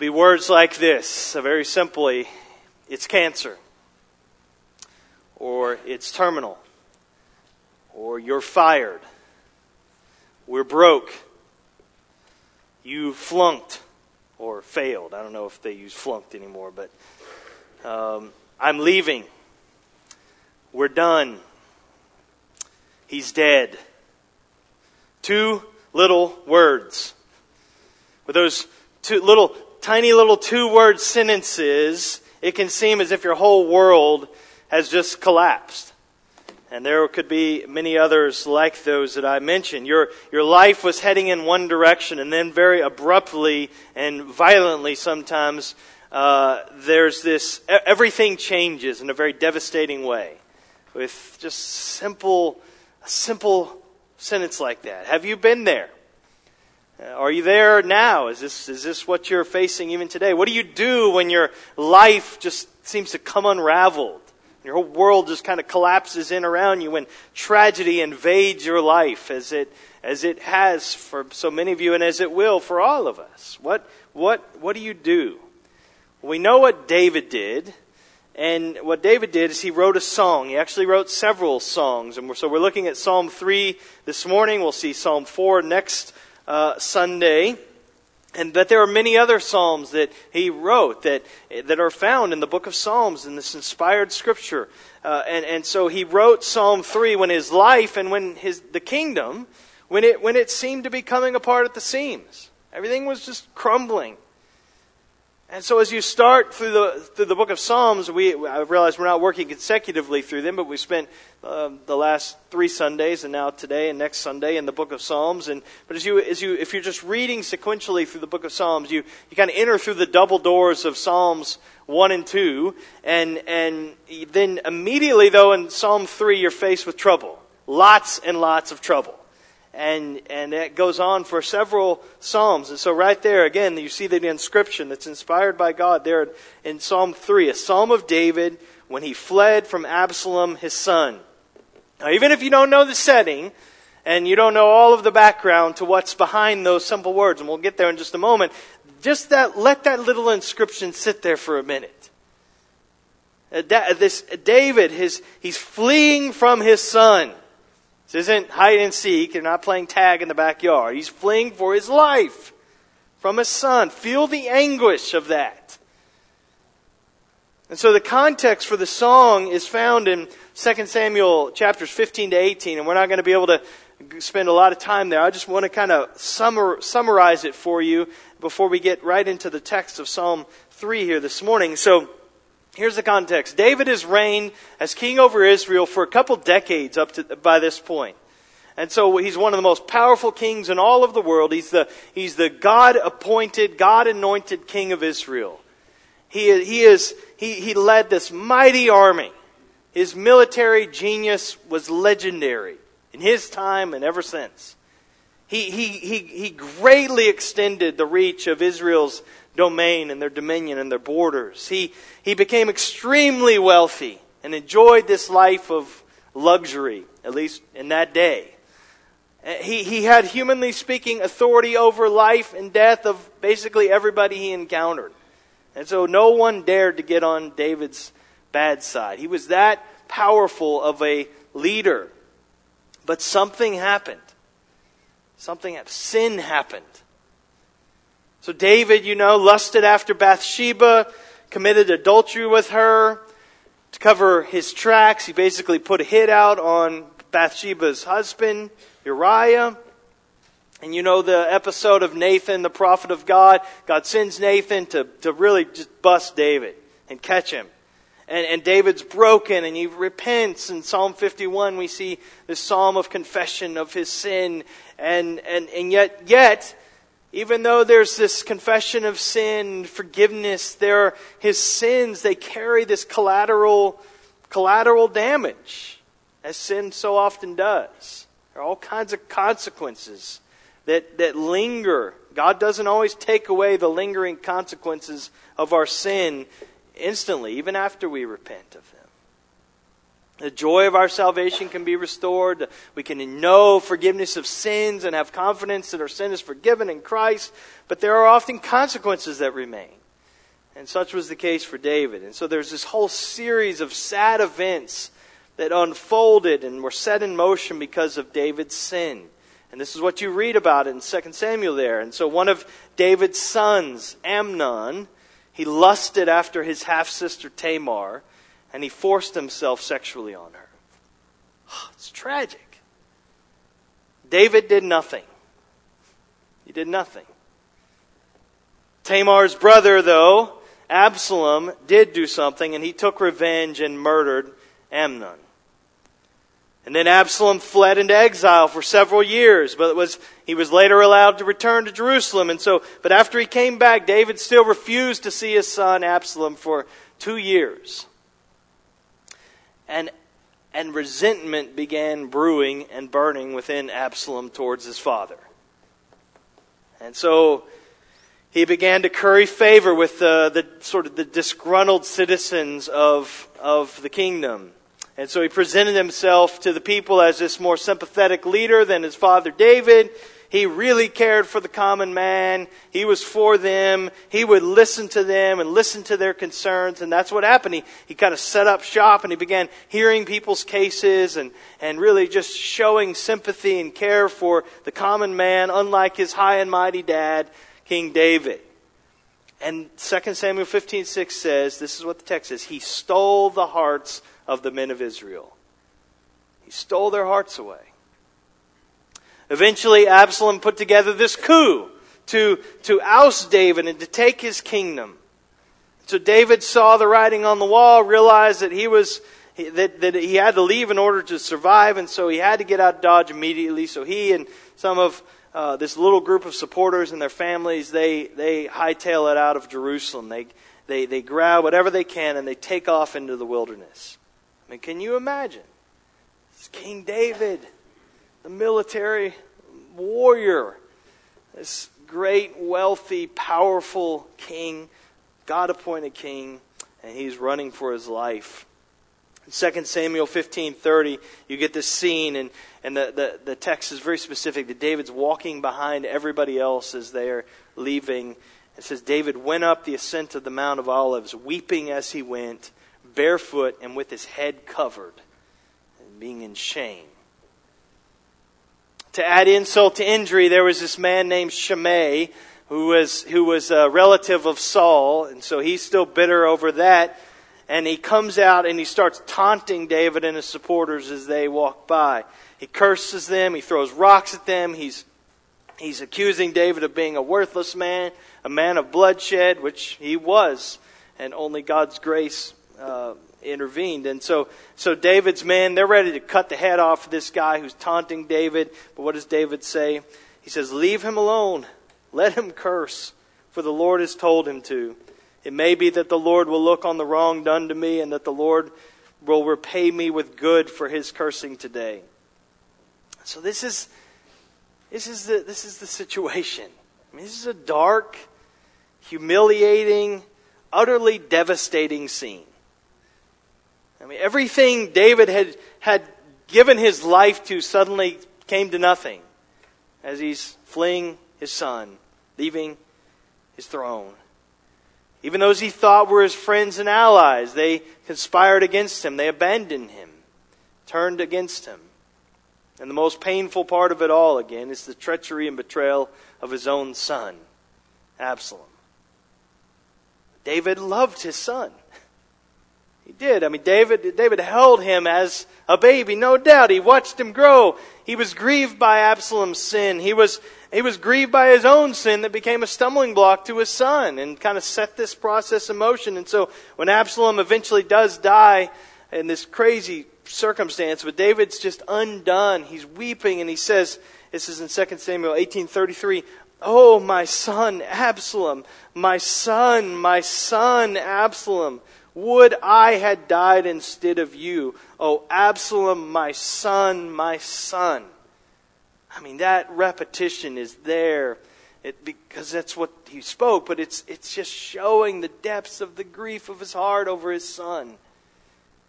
be words like this, very simply, it's cancer, or it's terminal, or you're fired, we're broke, you flunked or failed. I don't know if they use flunked anymore, but um, I'm leaving. We're done. He's dead. Two little words. With those two little, tiny little two word sentences, it can seem as if your whole world has just collapsed. And there could be many others like those that I mentioned. Your, your life was heading in one direction, and then very abruptly and violently sometimes, uh, there's this, everything changes in a very devastating way. With just simple, a simple sentence like that. Have you been there? Uh, are you there now? Is this, is this what you're facing even today? What do you do when your life just seems to come unraveled? Your whole world just kind of collapses in around you when tragedy invades your life as it, as it has for so many of you and as it will for all of us. What, what, what do you do? We know what David did. And what David did is he wrote a song. He actually wrote several songs. And so we're looking at Psalm 3 this morning. We'll see Psalm 4 next uh, Sunday. And but there are many other psalms that he wrote that that are found in the book of Psalms in this inspired scripture. Uh, and and so he wrote Psalm three when his life and when his the kingdom when it when it seemed to be coming apart at the seams. Everything was just crumbling. And so as you start through the, through the book of Psalms, we, I realize we're not working consecutively through them, but we spent uh, the last three Sundays and now today and next Sunday in the book of Psalms. And, but as you, as you, if you're just reading sequentially through the book of Psalms, you, you kind of enter through the double doors of Psalms 1 and 2. And, and then immediately though in Psalm 3, you're faced with trouble. Lots and lots of trouble and and it goes on for several psalms. And so right there again, you see the inscription that's inspired by God there in Psalm three, a psalm of David when he fled from Absalom, his son. Now, even if you don't know the setting and you don't know all of the background to what's behind those simple words, and we'll get there in just a moment, just that let that little inscription sit there for a minute. Uh, this David, his, he's fleeing from his son. This isn't hide and seek. They're not playing tag in the backyard. He's fleeing for his life from his son. Feel the anguish of that. And so the context for the song is found in 2 Samuel chapters 15 to 18, and we're not going to be able to spend a lot of time there. I just want to kind of summar, summarize it for you before we get right into the text of Psalm 3 here this morning. So, Here's the context. David has reigned as king over Israel for a couple decades up to, by this point. And so he's one of the most powerful kings in all of the world. He's the, he's the God appointed, God anointed king of Israel. He, he, is, he, he led this mighty army. His military genius was legendary in his time and ever since. He, he, he, he greatly extended the reach of Israel's domain and their dominion and their borders. He, he became extremely wealthy and enjoyed this life of luxury, at least in that day. Uh, he, he had, humanly speaking, authority over life and death of basically everybody he encountered. And so no one dared to get on David's bad side. He was that powerful of a leader. But something happened. Something, sin happened. So David, you know, lusted after Bathsheba, committed adultery with her. To cover his tracks, he basically put a hit out on Bathsheba's husband, Uriah. And you know the episode of Nathan, the prophet of God. God sends Nathan to, to really just bust David and catch him. And, and David's broken and he repents. In Psalm 51, we see this psalm of confession of his sin. And, and, and yet, yet, even though there's this confession of sin, forgiveness, there are his sins, they carry this collateral, collateral damage, as sin so often does. There are all kinds of consequences that, that linger. God doesn't always take away the lingering consequences of our sin instantly, even after we repent of them. The joy of our salvation can be restored. We can know forgiveness of sins and have confidence that our sin is forgiven in Christ. But there are often consequences that remain. And such was the case for David. And so there's this whole series of sad events that unfolded and were set in motion because of David's sin. And this is what you read about in 2 Samuel there. And so one of David's sons, Amnon, he lusted after his half sister Tamar and he forced himself sexually on her. It's tragic. David did nothing. He did nothing. Tamar's brother, though, Absalom, did do something, and he took revenge and murdered Amnon. And then Absalom fled into exile for several years, but was, he was later allowed to return to Jerusalem. And so, but after he came back, David still refused to see his son Absalom for two years and, and resentment began brewing and burning within Absalom towards his father. And so he began to curry favor with the, the sort of the disgruntled citizens of, of the kingdom. And so he presented himself to the people as this more sympathetic leader than his father David. He really cared for the common man. He was for them. He would listen to them and listen to their concerns. And that's what happened. He, he kind of set up shop and he began hearing people's cases and, and really just showing sympathy and care for the common man, unlike his high and mighty dad, King David. And 2 Samuel 15 6 says, this is what the text says, He stole the hearts of the men of Israel. He stole their hearts away. Eventually, Absalom put together this coup to, to oust David and to take his kingdom. So David saw the writing on the wall, realized that he was that, that he had to leave in order to survive, and so he had to get out of Dodge immediately. So he and some of uh, this little group of supporters and their families, they they hightail it out of Jerusalem. They they they grab whatever they can and they take off into the wilderness. I mean, can you imagine? It's King David the military warrior, this great, wealthy, powerful king, God appointed king, and he's running for his life. In 2 Samuel 15:30, you get this scene, and, and the, the, the text is very specific that David's walking behind everybody else as they're leaving. It says, David went up the ascent of the Mount of Olives, weeping as he went, barefoot and with his head covered, and being in shame. To add insult to injury, there was this man named Shimei who was, who was a relative of Saul, and so he's still bitter over that. And he comes out and he starts taunting David and his supporters as they walk by. He curses them, he throws rocks at them, he's, he's accusing David of being a worthless man, a man of bloodshed, which he was, and only God's grace uh, intervened. And so, so David's men, they're ready to cut the head off of this guy who's taunting David. But what does David say? He says, Leave him alone. Let him curse, for the Lord has told him to. It may be that the Lord will look on the wrong done to me and that the Lord will repay me with good for his cursing today. So this is, this is the, this is the situation. I mean, this is a dark, humiliating, utterly devastating scene. I mean, everything David had, had given his life to suddenly came to nothing as he's fleeing his son, leaving his throne. Even those he thought were his friends and allies, they conspired against him. They abandoned him, turned against him. And the most painful part of it all, again, is the treachery and betrayal of his own son, Absalom. David loved his son. He did. I mean, David, David held him as a baby, no doubt. He watched him grow. He was grieved by Absalom's sin. He was, he was grieved by his own sin that became a stumbling block to his son and kind of set this process in motion. And so when Absalom eventually does die in this crazy circumstance, but David's just undone. He's weeping and he says, this is in 2 Samuel 18:33, "Oh, my son Absalom, my son, my son Absalom, would I had died instead of you. Oh, Absalom, my son, my son. I mean, that repetition is there it, because that's what he spoke, but it's, it's just showing the depths of the grief of his heart over his son.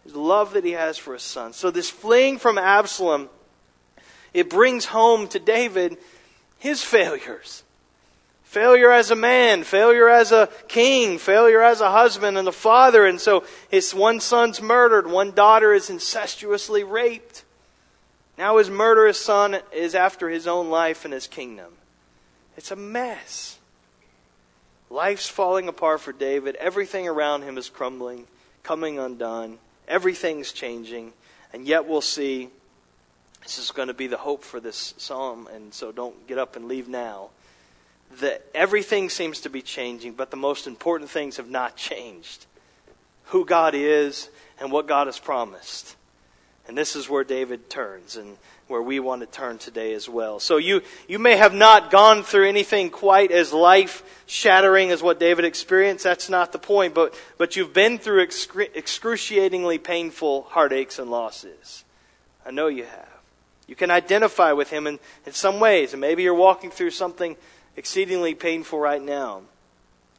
his love that he has for his son. So this fleeing from Absalom, it brings home to David his failures. Failure as a man, failure as a king, failure as a husband and a father. And so his one son's murdered, one daughter is incestuously raped. Now his murderous son is after his own life and his kingdom. It's a mess. Life's falling apart for David. Everything around him is crumbling, coming undone. Everything's changing. And yet we'll see this is going to be the hope for this psalm. And so don't get up and leave now. That everything seems to be changing, but the most important things have not changed. Who God is and what God has promised. And this is where David turns and where we want to turn today as well. So you, you may have not gone through anything quite as life shattering as what David experienced. That's not the point. But, but you've been through excru- excruciatingly painful heartaches and losses. I know you have. You can identify with him in, in some ways. And maybe you're walking through something exceedingly painful right now.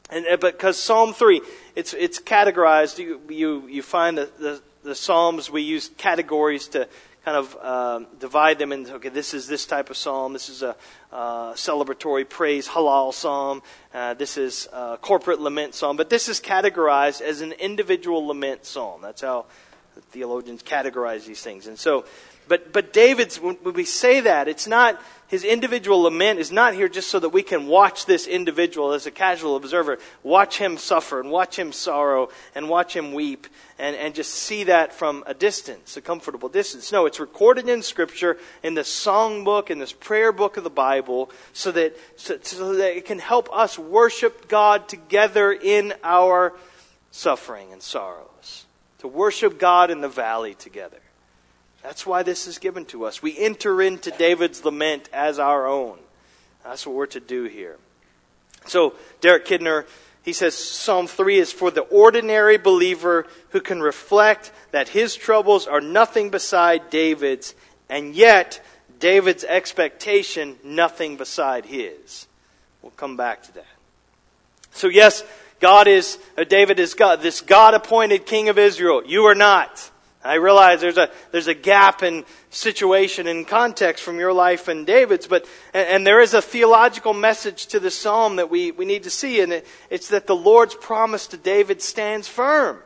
And, because Psalm 3, it's, it's categorized, you, you, you find the, the the Psalms, we use categories to kind of uh, divide them into okay, this is this type of psalm, this is a uh, celebratory praise halal psalm, uh, this is a corporate lament psalm, but this is categorized as an individual lament psalm. That's how theologians categorize these things. And so, but but David's when we say that, it's not his individual lament is not here just so that we can watch this individual as a casual observer, watch him suffer and watch him sorrow and watch him weep and, and just see that from a distance, a comfortable distance. No, it's recorded in Scripture, in the songbook, in this prayer book of the Bible, so that, so, so that it can help us worship God together in our suffering and sorrows. To worship God in the valley together. That's why this is given to us. We enter into David's lament as our own. That's what we're to do here. So, Derek Kidner, he says Psalm 3 is for the ordinary believer who can reflect that his troubles are nothing beside David's, and yet David's expectation nothing beside his. We'll come back to that. So, yes, God is, uh, David is God, this God appointed king of Israel. You are not. I realize there's a, there's a gap in situation and context from your life and David's, but, and, and there is a theological message to the psalm that we, we need to see, and it, it's that the Lord's promise to David stands firm.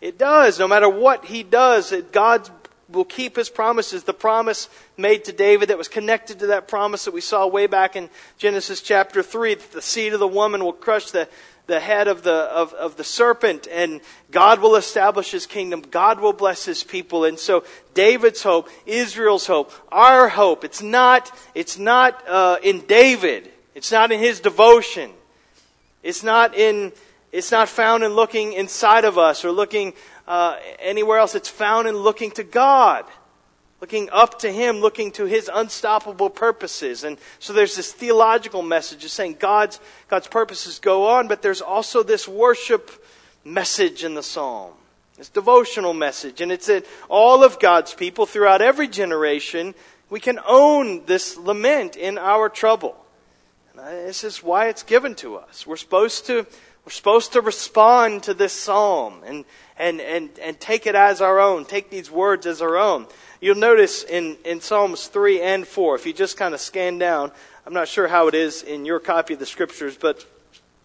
It does. No matter what he does, God will keep his promises. The promise made to David that was connected to that promise that we saw way back in Genesis chapter 3 that the seed of the woman will crush the, the head of the, of, of the serpent, and God will establish his kingdom. God will bless his people. And so David's hope, Israel's hope, our hope, it's not, it's not uh, in David. It's not in his devotion. It's not in, it's not found in looking inside of us or looking uh, anywhere else. It's found in looking to God looking up to Him, looking to His unstoppable purposes. And so there's this theological message of saying God's, God's purposes go on, but there's also this worship message in the psalm. This devotional message. And it's that all of God's people throughout every generation, we can own this lament in our trouble. And this is why it's given to us. We're supposed to, we're supposed to respond to this psalm and, and, and, and take it as our own, take these words as our own. You'll notice in, in Psalms 3 and 4, if you just kind of scan down, I'm not sure how it is in your copy of the scriptures, but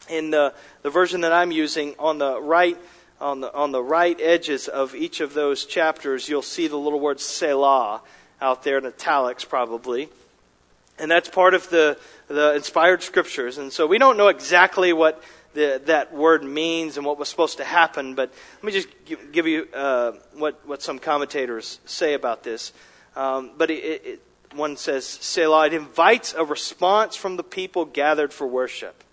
in the, the version that I'm using, on the right, on the, on the right edges of each of those chapters, you'll see the little word Selah out there in italics probably. And that's part of the, the inspired scriptures. And so we don't know exactly what the, that word means and what was supposed to happen, but let me just give you uh, what, what some commentators say about this. Um, but it, it, one says, Selah, it invites a response from the people gathered for worship.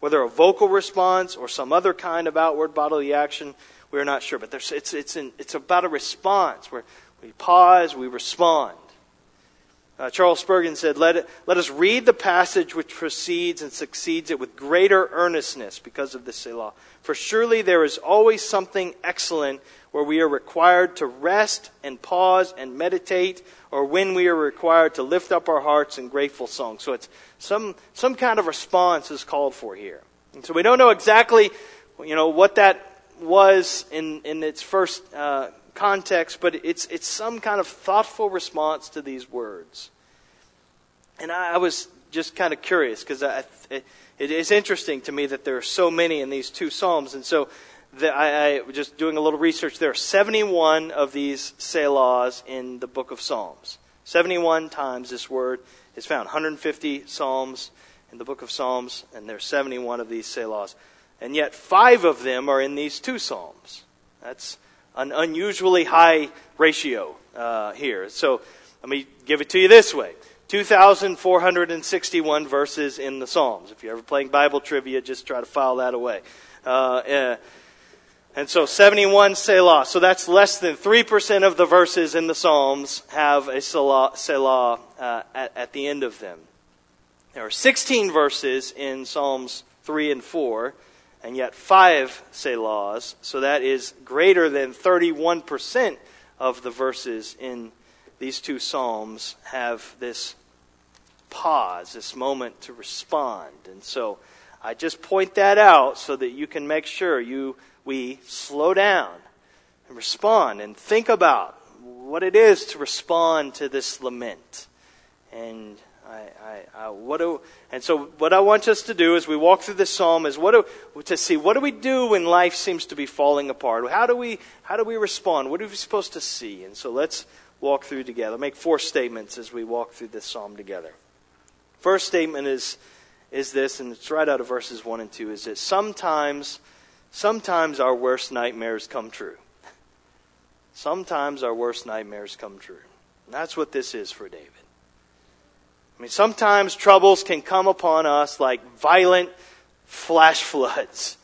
Whether a vocal response or some other kind of outward bodily action, we're not sure. But it's, it's, it's about a response where we pause, we respond. Uh, Charles Spurgeon said, let, it, let us read the passage which precedes and succeeds it with greater earnestness because of this Selah. For surely there is always something excellent where we are required to rest and pause and meditate, or when we are required to lift up our hearts in grateful song. So it's some, some kind of response is called for here. And so we don't know exactly, you know, what that was in, in its first uh, context, but it's, it's some kind of thoughtful response to these words. And I, I was just kind of curious because it, it is interesting to me that there are so many in these two Psalms. And so the, I, I just doing a little research. There are 71 of these Selahs in the book of Psalms. 71 times this word is found. 150 Psalms in the book of Psalms, and there are 71 of these Selahs. And yet, five of them are in these two Psalms. That's an unusually high ratio uh, here. So let me give it to you this way 2,461 verses in the Psalms. If you're ever playing Bible trivia, just try to file that away. Uh, uh, and so 71 Selah. So that's less than 3% of the verses in the Psalms have a Selah, Selah uh, at, at the end of them. There are 16 verses in Psalms 3 and 4, and yet 5 Selahs. So that is greater than 31% of the verses in these two Psalms have this pause, this moment to respond. And so I just point that out so that you can make sure you we slow down and respond and think about what it is to respond to this lament. And I, I, I, what do, and so what I want us to do as we walk through this psalm is what do, to see what do we do when life seems to be falling apart? How do we how do we respond? What are we supposed to see? And so let's walk through together. make four statements as we walk through this psalm together. First statement is is this, and it's right out of verses one and two, is that sometimes Sometimes our worst nightmares come true. Sometimes our worst nightmares come true. And that's what this is for David. I mean, sometimes troubles can come upon us like violent flash floods.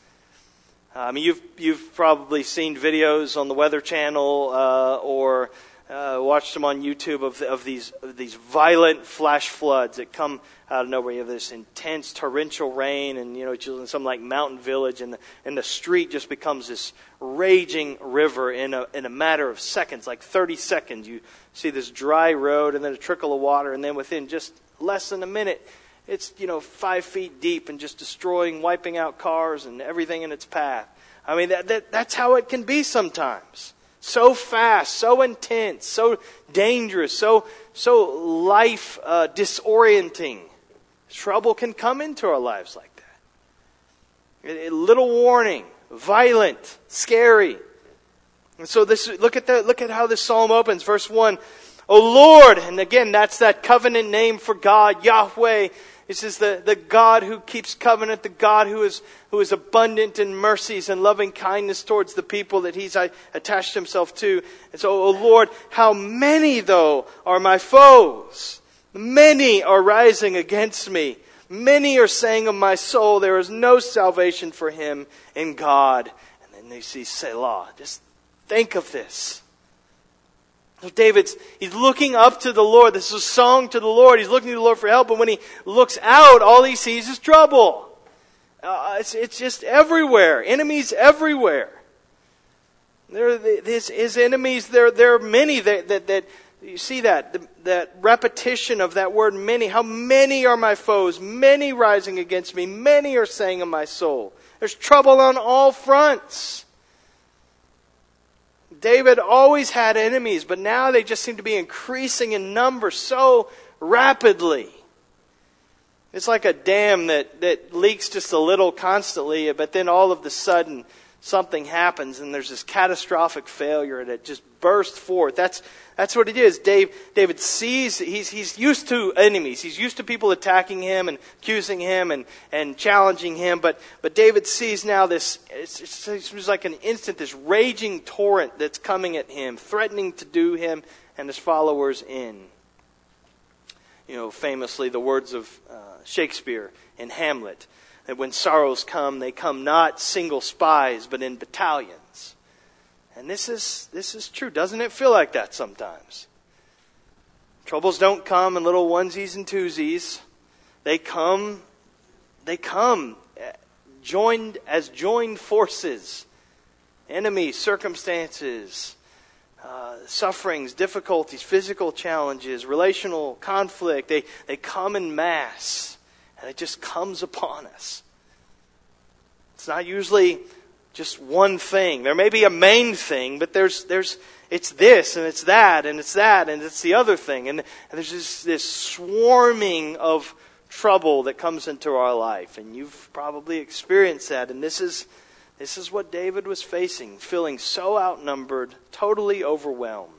I mean, you've, you've probably seen videos on the Weather Channel uh, or uh, watched them on YouTube of, of these of these violent flash floods that come out of nowhere. You have this intense torrential rain, and you know, in some like mountain village, and the, and the street just becomes this raging river in a in a matter of seconds, like 30 seconds. You see this dry road, and then a trickle of water, and then within just less than a minute, it's you know five feet deep and just destroying, wiping out cars and everything in its path. I mean, that, that that's how it can be sometimes so fast, so intense, so dangerous, so, so life uh, disorienting. Trouble can come into our lives like that. A, little warning, violent, scary. And so this, look at that, look at how this psalm opens. Verse 1. O Lord, and again, that's that covenant name for God, Yahweh. This says, the, the God who keeps covenant, the God who is, who is abundant in mercies and loving kindness towards the people that He's uh, attached Himself to. And so, O Lord, how many, though, are my foes? Many are rising against me. Many are saying of my soul, there is no salvation for him in God. And then they see Selah. Just think of this. David's, he's looking up to the Lord. This is a song to the Lord. He's looking to the Lord for help. And when he looks out, all he sees is trouble. Uh, it's, it's just everywhere. Enemies everywhere. There, his, his enemies, there, there are many that, that, that you see that, the, that repetition of that word many. How many are my foes? Many rising against me. Many are saying of my soul. There's trouble on all fronts. David always had enemies, but now they just seem to be increasing in number so rapidly. It's like a dam that, that leaks just a little constantly, but then all of the sudden something happens and there's this catastrophic failure and it just bursts forth. That's, that's what it is. Dave, David sees, he's, he's used to enemies. He's used to people attacking him and accusing him and, and challenging him. But, but David sees now this, it's, it's, it's like an instant, this raging torrent that's coming at him, threatening to do him and his followers in. You know, famously, the words of uh, Shakespeare in Hamlet that when sorrows come, they come not single spies, but in battalions. And this is, this is true. Doesn't it feel like that sometimes? Troubles don't come in little onesies and twosies. They come, they come joined as joined forces. Enemies, circumstances, uh, sufferings, difficulties, physical challenges, relational conflict, they, they come in mass and it just comes upon us. It's not usually just one thing. There may be a main thing, but there's, there's, it's this and it's that and it's that and it's the other thing. And, and there's this, this swarming of trouble that comes into our life. And you've probably experienced that. And this is, this is what David was facing, feeling so outnumbered, totally overwhelmed.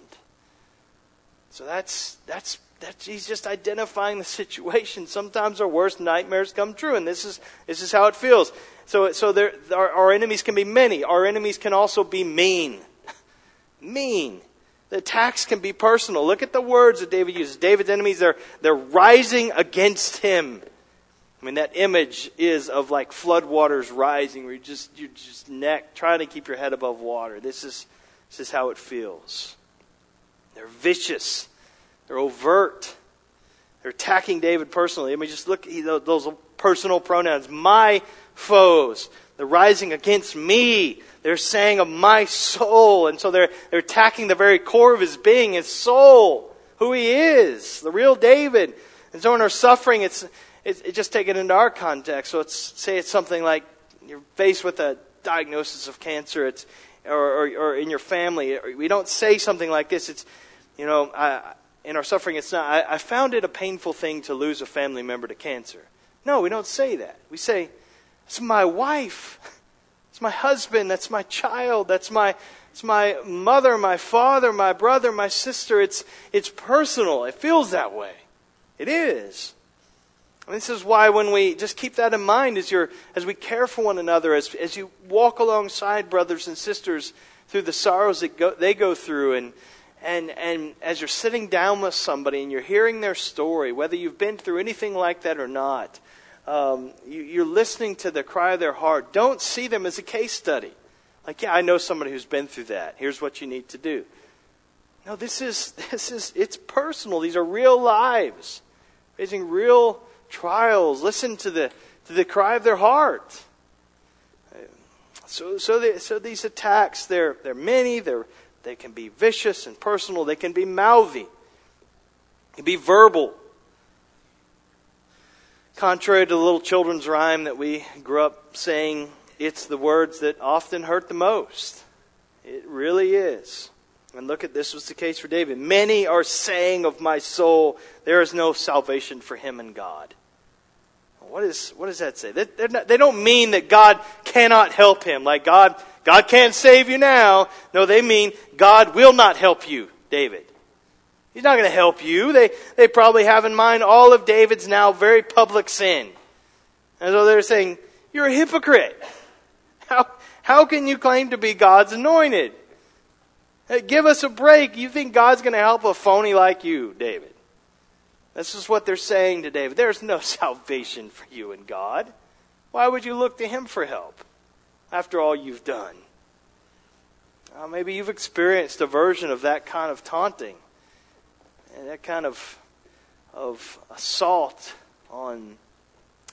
So that's, that's, that's, he's just identifying the situation. Sometimes our worst nightmares come true, and this is, this is how it feels. So, so there, our, our enemies can be many. Our enemies can also be mean. mean. The attacks can be personal. Look at the words that David uses. David's enemies, they're, they're rising against him. I mean, that image is of like floodwaters rising, where you just, you're just neck, trying to keep your head above water. This is, this is how it feels. They're vicious. They're overt. They're attacking David personally. I mean, just look at those personal pronouns. My foes. They're rising against me. They're saying of my soul. And so they're, they're attacking the very core of his being, his soul, who he is, the real David. And so in our suffering, it's, it's, just take it into our context. So it's, say it's something like you're faced with a diagnosis of cancer. It's, or, or, or in your family. We don't say something like this. It's, you know, I, in our suffering, it's not, I, I found it a painful thing to lose a family member to cancer. No, we don't say that. We say, it's my wife. It's my husband. That's my child. That's my, it's my mother, my father, my brother, my sister. It's, it's personal. It feels that way. It is. And this is why when we just keep that in mind as, you're, as we care for one another, as, as you walk alongside brothers and sisters through the sorrows that go, they go through, and, and, and as you're sitting down with somebody and you're hearing their story, whether you've been through anything like that or not, um, you, are listening to the cry of their heart. Don't see them as a case study. Like, yeah, I know somebody who's been through that. Here's what you need to do. No, this is, this is, it's personal. These are real lives, facing real trials. Listen to the, to the cry of their heart. So, so, so these attacks, they're, they're many, they're, they can be vicious and personal, they can be mouthy, they can be verbal. Contrary to the little children's rhyme that we grew up saying, it's the words that often hurt the most. It really is. And look at this was the case for David. Many are saying of my soul, there is no salvation for him in God. What, is, what does that say? They, not, they don't mean that God cannot help him. Like God, God can't save you now. No, they mean God will not help you, David. He's not going to help you. They, they probably have in mind all of David's now very public sin. And so they're saying, You're a hypocrite. How, how can you claim to be God's anointed? Hey, give us a break. You think God's going to help a phony like you, David? This is what they're saying to David. There's no salvation for you in God. Why would you look to Him for help after all you've done? Uh, maybe you've experienced a version of that kind of taunting and that kind of, of assault on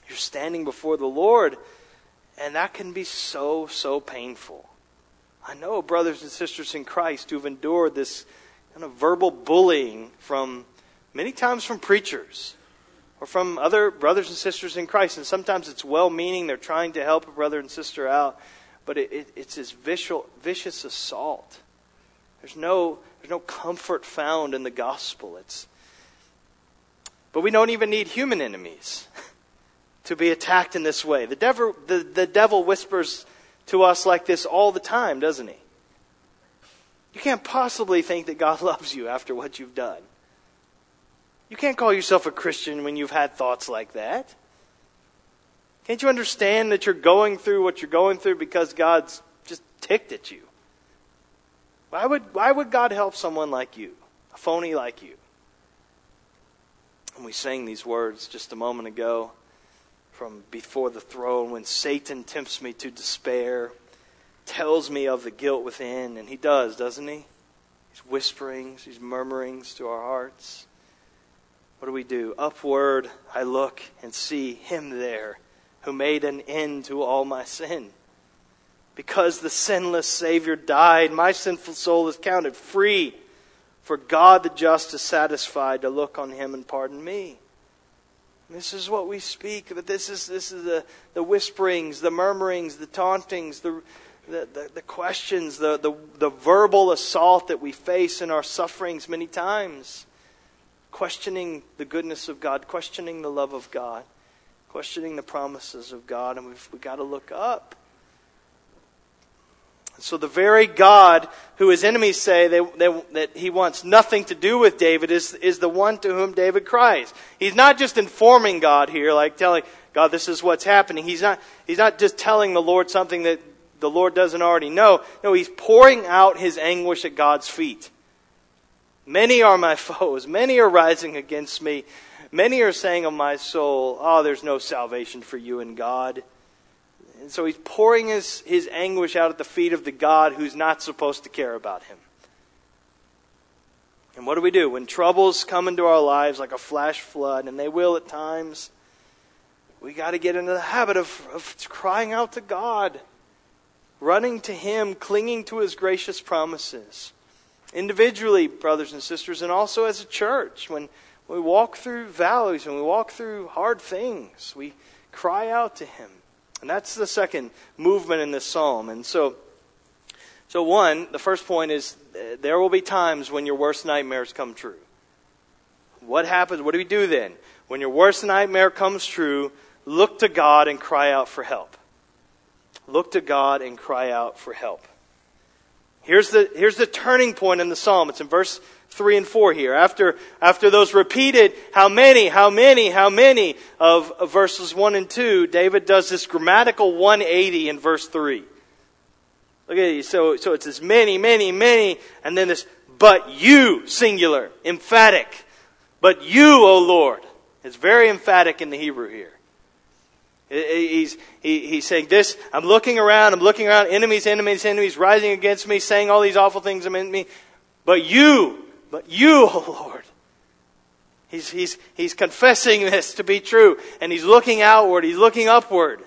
your standing before the Lord. And that can be so, so painful. I know brothers and sisters in Christ who've endured this kind of verbal bullying from many times from preachers or from other brothers and sisters in Christ. And sometimes it's well meaning, they're trying to help a brother and sister out, but it, it, it's this vicious, vicious assault. There's no, there's no comfort found in the gospel. It's, but we don't even need human enemies to be attacked in this way. The devil, the, the devil whispers to us like this all the time, doesn't he? You can't possibly think that God loves you after what you've done. You can't call yourself a Christian when you've had thoughts like that. Can't you understand that you're going through what you're going through because God's just ticked at you? Why would, why would God help someone like you, a phony like you? And we sang these words just a moment ago from before the throne when Satan tempts me to despair, tells me of the guilt within, and he does, doesn't he? These whisperings, these murmurings to our hearts what do we do? Upward I look and see him there who made an end to all my sin. Because the sinless Savior died, my sinful soul is counted free. For God the just is satisfied to look on him and pardon me. This is what we speak, but this is, this is the, the whisperings, the murmurings, the tauntings, the, the, the, the questions, the, the, the verbal assault that we face in our sufferings many times. Questioning the goodness of God, questioning the love of God, questioning the promises of God, and we've, we've got to look up. So the very God who his enemies say they, they, that he wants nothing to do with David is, is the one to whom David cries. He's not just informing God here, like telling God this is what's happening. He's not, he's not just telling the Lord something that the Lord doesn't already know. No, he's pouring out his anguish at God's feet. Many are my foes. Many are rising against me. Many are saying of my soul, Oh, there's no salvation for you in God. And so he's pouring his, his anguish out at the feet of the God who's not supposed to care about him. And what do we do? When troubles come into our lives like a flash flood, and they will at times, we got to get into the habit of, of crying out to God running to Him, clinging to His gracious promises. Individually, brothers and sisters, and also as a church, when we walk through valleys, when we walk through hard things, we cry out to Him. And that's the second movement in this psalm. And so, so one, the first point is uh, there will be times when your worst nightmares come true. What happens? What do we do then? When your worst nightmare comes true, look to God and cry out for help look to God and cry out for help. Here's the, here's the turning point in the psalm. It's in verse 3 and 4 here. After, after those repeated, how many, how many, how many of, of verses 1 and 2, David does this grammatical 180 in verse 3. Look at it. So, so it's this many, many, many, and then this, but you, singular, emphatic. But you, O Lord. It's very emphatic in the Hebrew here. He's, he, he's saying this, I'm looking around, I'm looking around, enemies, enemies, enemies rising against me, saying all these awful things against me. But you, but you, oh Lord. He's, he's, he's confessing this to be true. And he's looking outward, he's looking upward.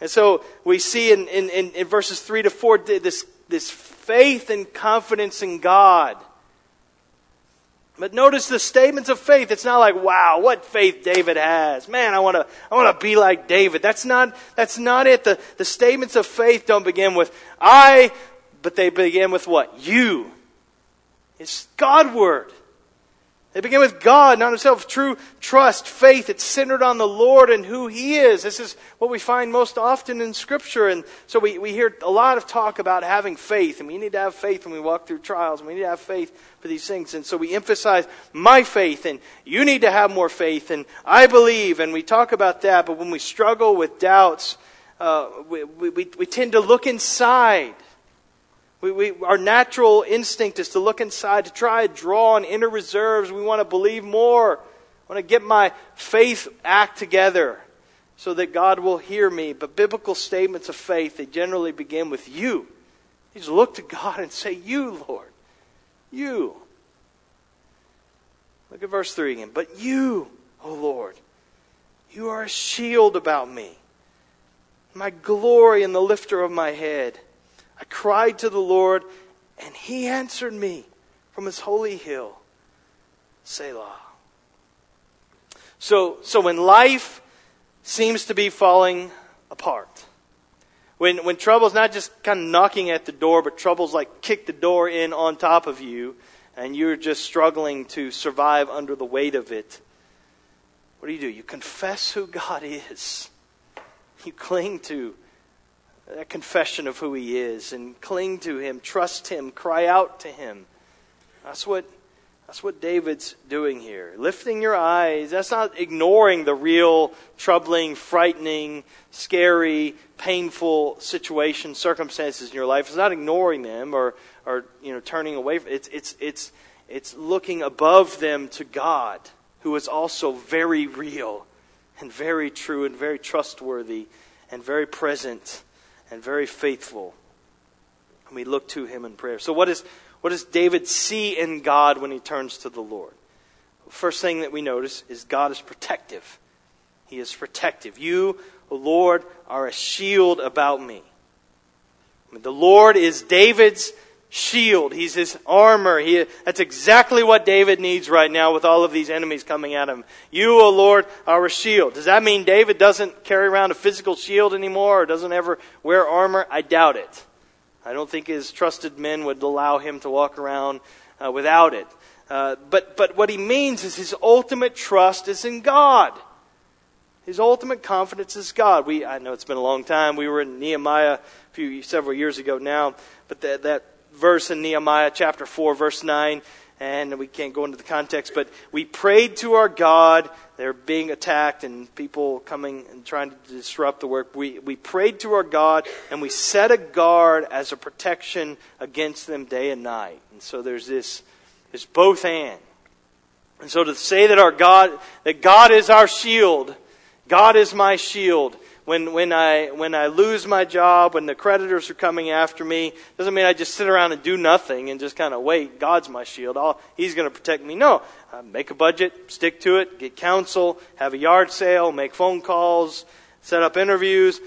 And so we see in, in, in verses 3 to 4 this, this faith and confidence in God but notice the statements of faith. It's not like, wow, what faith David has. Man, I want to, I want to be like David. That's not, that's not it. The, the statements of faith don't begin with I, but they begin with what? You. It's Godward. They begin with God, not himself. True trust, faith, it's centered on the Lord and who He is. This is what we find most often in Scripture. And so we, we hear a lot of talk about having faith, and we need to have faith when we walk through trials, and we need to have faith for these things. And so we emphasize my faith, and you need to have more faith, and I believe, and we talk about that. But when we struggle with doubts, uh, we, we, we tend to look inside we, we, our natural instinct is to look inside, to try to draw on inner reserves. We want to believe more. I want to get my faith act together so that God will hear me. But biblical statements of faith, they generally begin with you. You just look to God and say, You, Lord. You. Look at verse 3 again. But you, O Lord, you are a shield about me, my glory and the lifter of my head. I cried to the Lord, and he answered me from his holy hill. Selah. So, so when life seems to be falling apart, when, when trouble's not just kind of knocking at the door, but trouble's like kick the door in on top of you, and you're just struggling to survive under the weight of it, what do you do? You confess who God is. You cling to that confession of who He is and cling to Him, trust Him, cry out to Him. That's what, that's what David's doing here. Lifting your eyes, that's not ignoring the real, troubling, frightening, scary, painful situation, circumstances in your life. It's not ignoring them or, or you know, turning away It's, it's, it's, it's looking above them to God, who is also very real and very true and very trustworthy and very present and very faithful. And we look to him in prayer. So, what, is, what does David see in God when he turns to the Lord? First thing that we notice is God is protective. He is protective. You, O Lord, are a shield about me. The Lord is David's shield. He's his armor. He, that's exactly what David needs right now with all of these enemies coming at him. You, O Lord, are a shield. Does that mean David doesn't carry around a physical shield anymore or doesn't ever wear armor? I doubt it. I don't think his trusted men would allow him to walk around uh, without it. Uh, but, but what he means is his ultimate trust is in God. His ultimate confidence is God. We, I know it's been a long time. We were in Nehemiah a few, several years ago now, but that, that verse in Nehemiah chapter 4, verse 9, and we can't go into the context, but we prayed to our God. They're being attacked and people coming and trying to disrupt the work. We, we prayed to our God and we set a guard as a protection against them day and night. And so there's this, this both and. And so to say that our God, that God is our shield, God is my shield, when, when, I, when I lose my job, when the creditors are coming after me, doesn't mean I just sit around and do nothing and just kind of wait. God's my shield. I'll, he's going to protect me. No. Uh, make a budget, stick to it, get counsel, have a yard sale, make phone calls, set up interviews.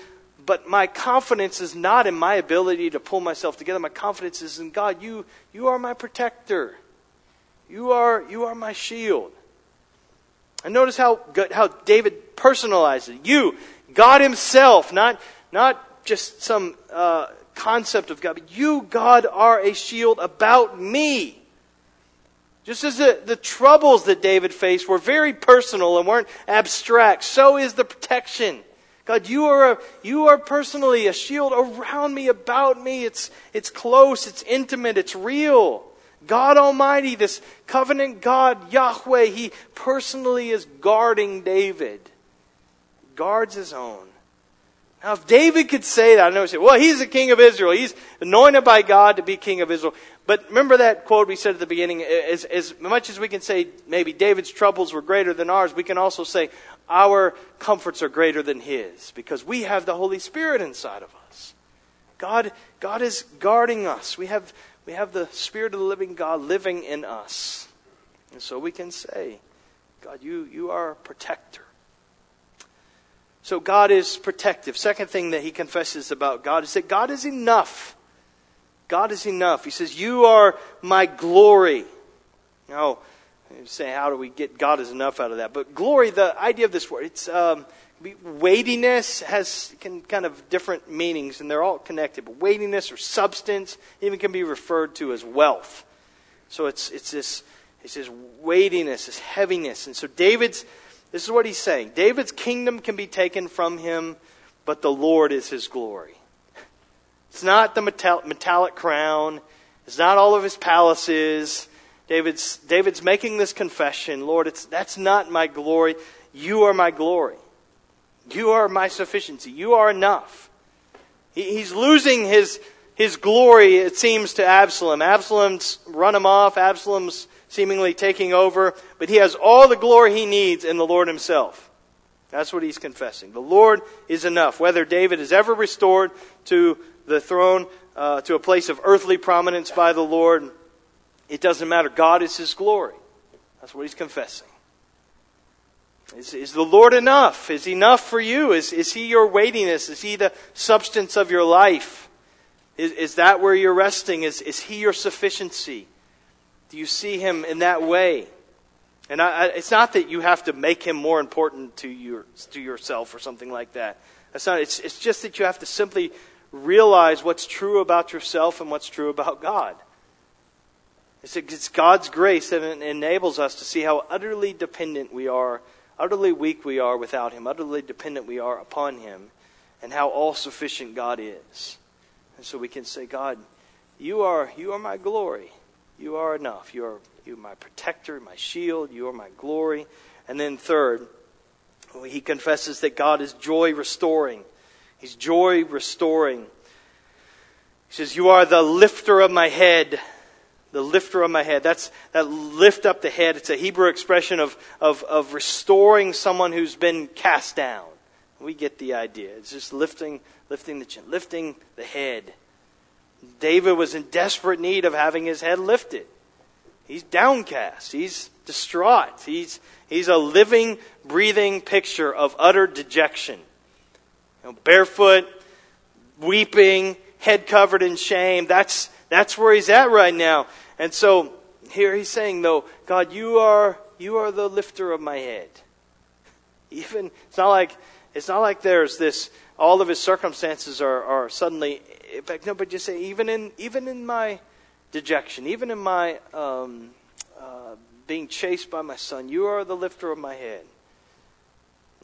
But my confidence is not in my ability to pull myself together. My confidence is in God. You, you are my protector. You are, you are my shield. And notice how, how David personalizes it. You, God Himself, not, not just some uh, concept of God, but you, God, are a shield about me. Just as the, the troubles that David faced were very personal and weren't abstract, so is the protection. God, you are, a, you are personally a shield around me, about me. It's, it's close, it's intimate, it's real. God Almighty, this covenant God, Yahweh, He personally is guarding David guards his own. Now, if David could say that, I know he say, well, he's the king of Israel. He's anointed by God to be king of Israel. But remember that quote we said at the beginning, as, as much as we can say maybe David's troubles were greater than ours, we can also say our comforts are greater than his because we have the Holy Spirit inside of us. God, God is guarding us. We have, we have the Spirit of the living God living in us. And so we can say, God, you, you are a protector. So God is protective. Second thing that he confesses about God is that God is enough. God is enough. He says, You are my glory. Now, say, how do we get God is enough out of that? But glory, the idea of this word, it's um, weightiness has can kind of different meanings, and they're all connected. But weightiness or substance even can be referred to as wealth. So it's it's this he says weightiness, this heaviness, and so David's this is what he's saying David's kingdom can be taken from him, but the Lord is his glory. It's not the metallic crown, it's not all of his palaces. David's, David's making this confession Lord, it's, that's not my glory. You are my glory. You are my sufficiency. You are enough. He, he's losing his, his glory, it seems, to Absalom. Absalom's run him off. Absalom's seemingly taking over, but he has all the glory he needs in the Lord himself. That's what he's confessing. The Lord is enough. Whether David is ever restored to the throne, uh, to a place of earthly prominence by the Lord, it doesn't matter. God is his glory. That's what he's confessing. Is, is the Lord enough? Is he enough for you? Is, is he your weightiness? Is he the substance of your life? Is, is that where you're resting? Is, is he your sufficiency? Do you see him in that way? And I, I, it's not that you have to make him more important to, your, to yourself or something like that. That's not, it's, it's just that you have to simply realize what's true about yourself and what's true about God. It's, it's God's grace that enables us to see how utterly dependent we are, utterly weak we are without Him, utterly dependent we are upon Him, and how all sufficient God is. And so we can say, God, you are, you are my glory. You are enough. You are, you my protector, my shield. You are my glory. And then, third, he confesses that God is joy restoring. He's joy restoring. He says, You are the lifter of my head. The lifter of my head. That's that lift up the head. It's a Hebrew expression of, of, of restoring someone who's been cast down. We get the idea. It's just lifting, lifting the chin, lifting the head. David was in desperate need of having his head lifted. He's downcast. He's distraught. He's, he's a living, breathing picture of utter dejection. You know, barefoot, weeping, head covered in shame. That's, that's where he's at right now. And so here he's saying, though, God, you are, you are the lifter of my head. Even, it's not like, it's not like there's this, all of his circumstances are, are suddenly, in fact, no, but just say, even in, even in my dejection, even in my um, uh, being chased by my son, you are the lifter of my head.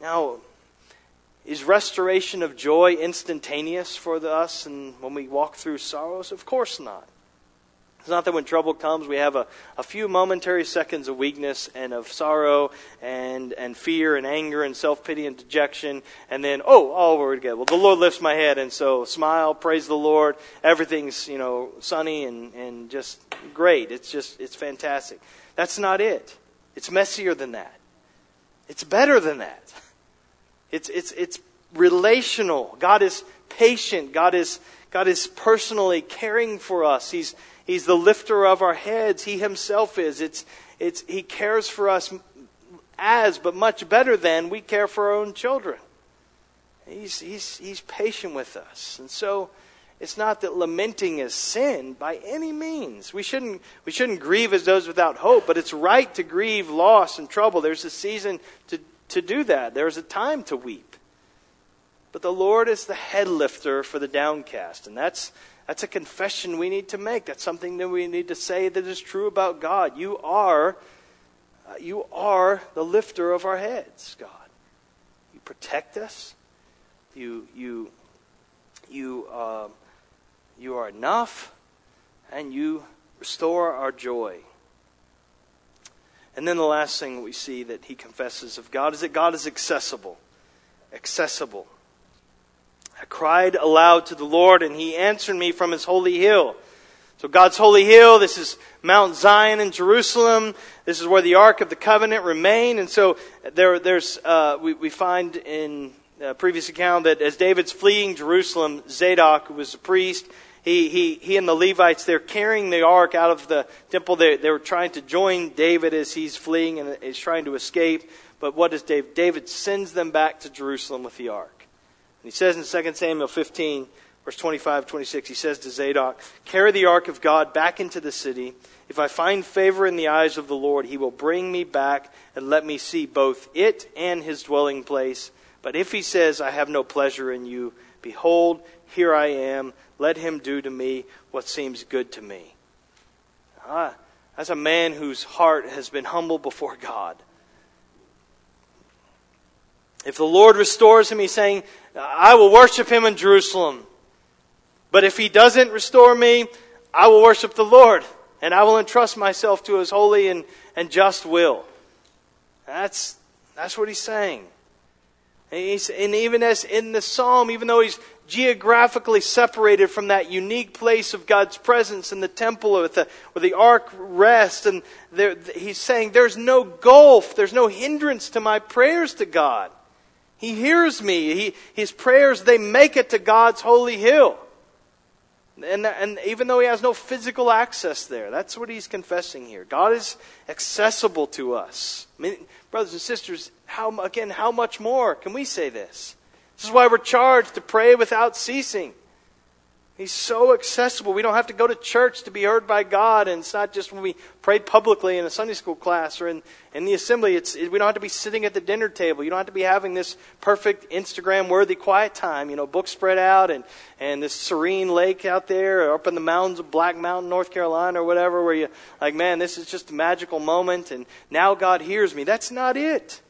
Now, is restoration of joy instantaneous for us and when we walk through sorrows? Of course not. It's not that when trouble comes, we have a, a few momentary seconds of weakness and of sorrow and, and fear and anger and self pity and dejection, and then, oh, all we're together. Well, the Lord lifts my head, and so smile, praise the Lord. Everything's, you know, sunny and, and just great. It's just, it's fantastic. That's not it. It's messier than that. It's better than that. It's, it's, it's relational. God is patient. God is, God is personally caring for us. He's, He's the lifter of our heads. He himself is. It's, it's, he cares for us as, but much better than we care for our own children. He's, he's, he's patient with us. And so it's not that lamenting is sin by any means. We shouldn't, we shouldn't grieve as those without hope, but it's right to grieve loss and trouble. There's a season to, to do that, there's a time to weep. But the Lord is the head lifter for the downcast. And that's, that's a confession we need to make. That's something that we need to say that is true about God. You are, uh, you are the lifter of our heads, God. You protect us. You, you, you, uh, you are enough, and you restore our joy. And then the last thing we see that he confesses of God is that God is accessible. Accessible. I cried aloud to the Lord, and he answered me from his holy hill. So God's holy hill, this is Mount Zion in Jerusalem. This is where the Ark of the Covenant remained. And so there, there's, uh, we, we find in a previous account that as David's fleeing Jerusalem, Zadok, who was a priest, he, he, he and the Levites, they're carrying the ark out of the temple. They, they were trying to join David as he's fleeing and is trying to escape. But what does David? David sends them back to Jerusalem with the ark. He says in 2 Samuel 15, verse 25, 26, he says to Zadok, Carry the ark of God back into the city. If I find favor in the eyes of the Lord, he will bring me back and let me see both it and his dwelling place. But if he says, I have no pleasure in you, behold, here I am. Let him do to me what seems good to me. Ah, as a man whose heart has been humble before God. If the Lord restores him, he's saying, I will worship him in Jerusalem. But if he doesn't restore me, I will worship the Lord, and I will entrust myself to his holy and, and just will. That's, that's what he's saying. And, he's, and even as in the psalm, even though he's geographically separated from that unique place of God's presence in the temple with the, where the ark rests, and there, he's saying, There's no gulf, there's no hindrance to my prayers to God. He hears me. He, his prayers, they make it to God's holy hill. And, and even though he has no physical access there, that's what he's confessing here. God is accessible to us. I mean, brothers and sisters, how, again, how much more can we say this? This is why we're charged to pray without ceasing. He's so accessible. We don't have to go to church to be heard by God. And it's not just when we pray publicly in a Sunday school class or in, in the assembly. It's, it, we don't have to be sitting at the dinner table. You don't have to be having this perfect Instagram worthy quiet time, you know, books spread out and, and this serene lake out there or up in the mountains of Black Mountain, North Carolina or whatever, where you like, man, this is just a magical moment and now God hears me. That's not it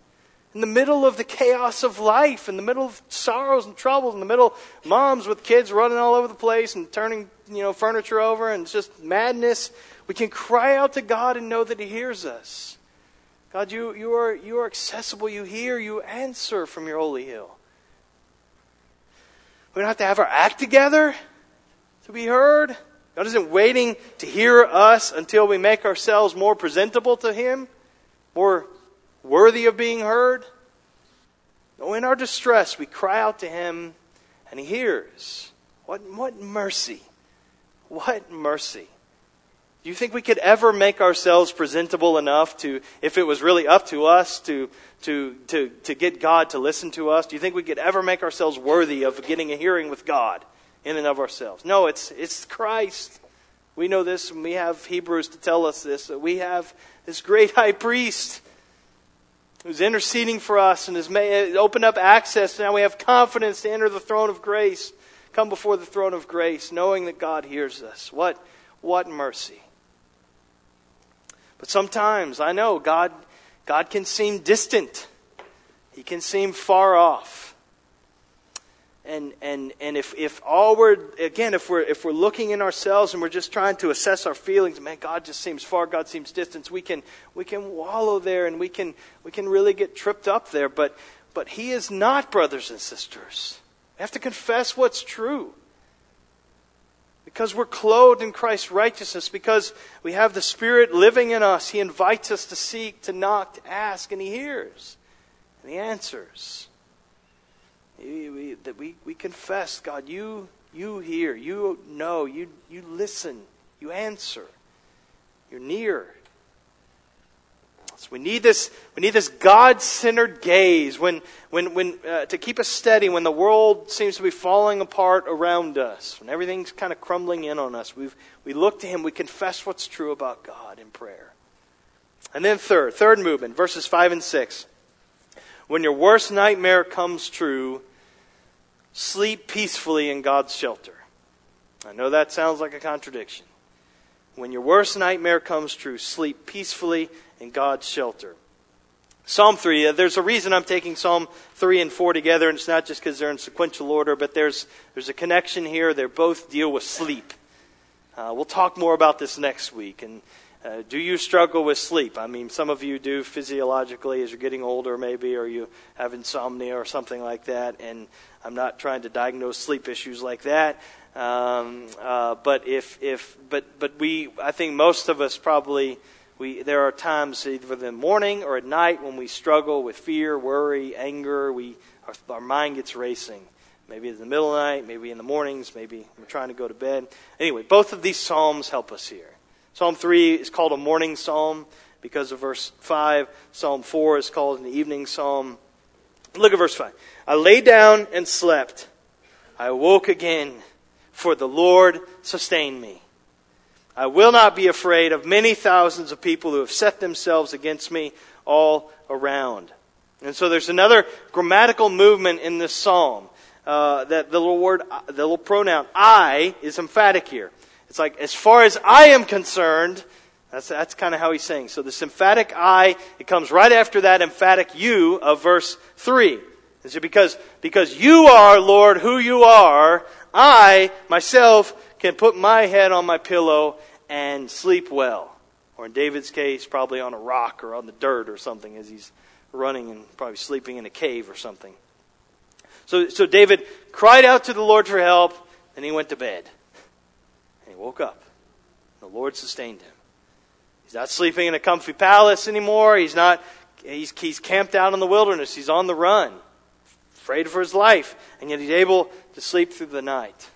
in the middle of the chaos of life, in the middle of sorrows and troubles, in the middle of moms with kids running all over the place and turning, you know, furniture over and it's just madness, we can cry out to God and know that He hears us. God, you, you, are, you are accessible. You hear, you answer from your holy hill. We don't have to have our act together to be heard. God isn't waiting to hear us until we make ourselves more presentable to Him, more worthy of being heard. No, in our distress, we cry out to Him and He hears. What, what mercy! What mercy! Do you think we could ever make ourselves presentable enough to, if it was really up to us, to, to, to, to get God to listen to us? Do you think we could ever make ourselves worthy of getting a hearing with God in and of ourselves? No, it's, it's Christ. We know this, and we have Hebrews to tell us this, that we have this great high priest who's interceding for us and has made, uh, opened up access. Now we have confidence to enter the throne of grace, come before the throne of grace, knowing that God hears us. What, what mercy. But sometimes, I know, God, God can seem distant. He can seem far off and and and if if all we're again if we're if we're looking in ourselves and we're just trying to assess our feelings man god just seems far god seems distant we can we can wallow there and we can we can really get tripped up there. But but he is not brothers and sisters. We have to confess what's true. Because we're clothed in Christ's righteousness, because we have the Spirit living in us, He invites us to seek, to knock, to ask, and He hears, and He answers we, that we, we confess, God, you, you hear, you know, you, you listen, you answer, you're near. So we need this, we need this God-centered gaze when, when, when, uh, to keep us steady when the world seems to be falling apart around us, when everything's kind of crumbling in on us. we we look to Him, we confess what's true about God in prayer. And then third, third movement, verses 5 and 6. When your worst nightmare comes true, sleep peacefully in God's shelter. I know that sounds like a contradiction. When your worst nightmare comes true, sleep peacefully in God's shelter. Psalm 3, uh, there's a reason I'm taking Psalm 3 and 4 together, and it's not just because they're in sequential order, but there's, there's a connection here. They both deal with sleep. Uh, we'll talk more about this next week. And uh, do you struggle with sleep? I mean, some of you do physiologically as you're getting older, maybe, or you have insomnia or something like that. And I'm not trying to diagnose sleep issues like that. Um, uh, but if, if, but, but we, I think most of us probably, we, there are times either in the morning or at night when we struggle with fear, worry, anger. We, our, our mind gets racing. Maybe in the middle of the night, maybe in the mornings, maybe we're trying to go to bed. Anyway, both of these psalms help us here. Psalm 3 is called a morning psalm because of verse 5. Psalm 4 is called an evening psalm. Look at verse 5. I lay down and slept. I awoke again, for the Lord sustained me. I will not be afraid of many thousands of people who have set themselves against me all around. And so there's another grammatical movement in this psalm. Uh, that the little word, the little pronoun I is emphatic here. It's like, as far as I am concerned, that's, that's kind of how he's saying. So the emphatic I, it comes right after that emphatic you of verse 3. Is it because, because you are, Lord, who you are, I, myself, can put my head on my pillow and sleep well. Or in David's case, probably on a rock or on the dirt or something as he's running and probably sleeping in a cave or something. So, so David cried out to the Lord for help, and he went to bed woke up. The Lord sustained him. He's not sleeping in a comfy palace anymore. He's not, he's, he's camped out in the wilderness. He's on the run, afraid for his life, and yet he's able to sleep through the night.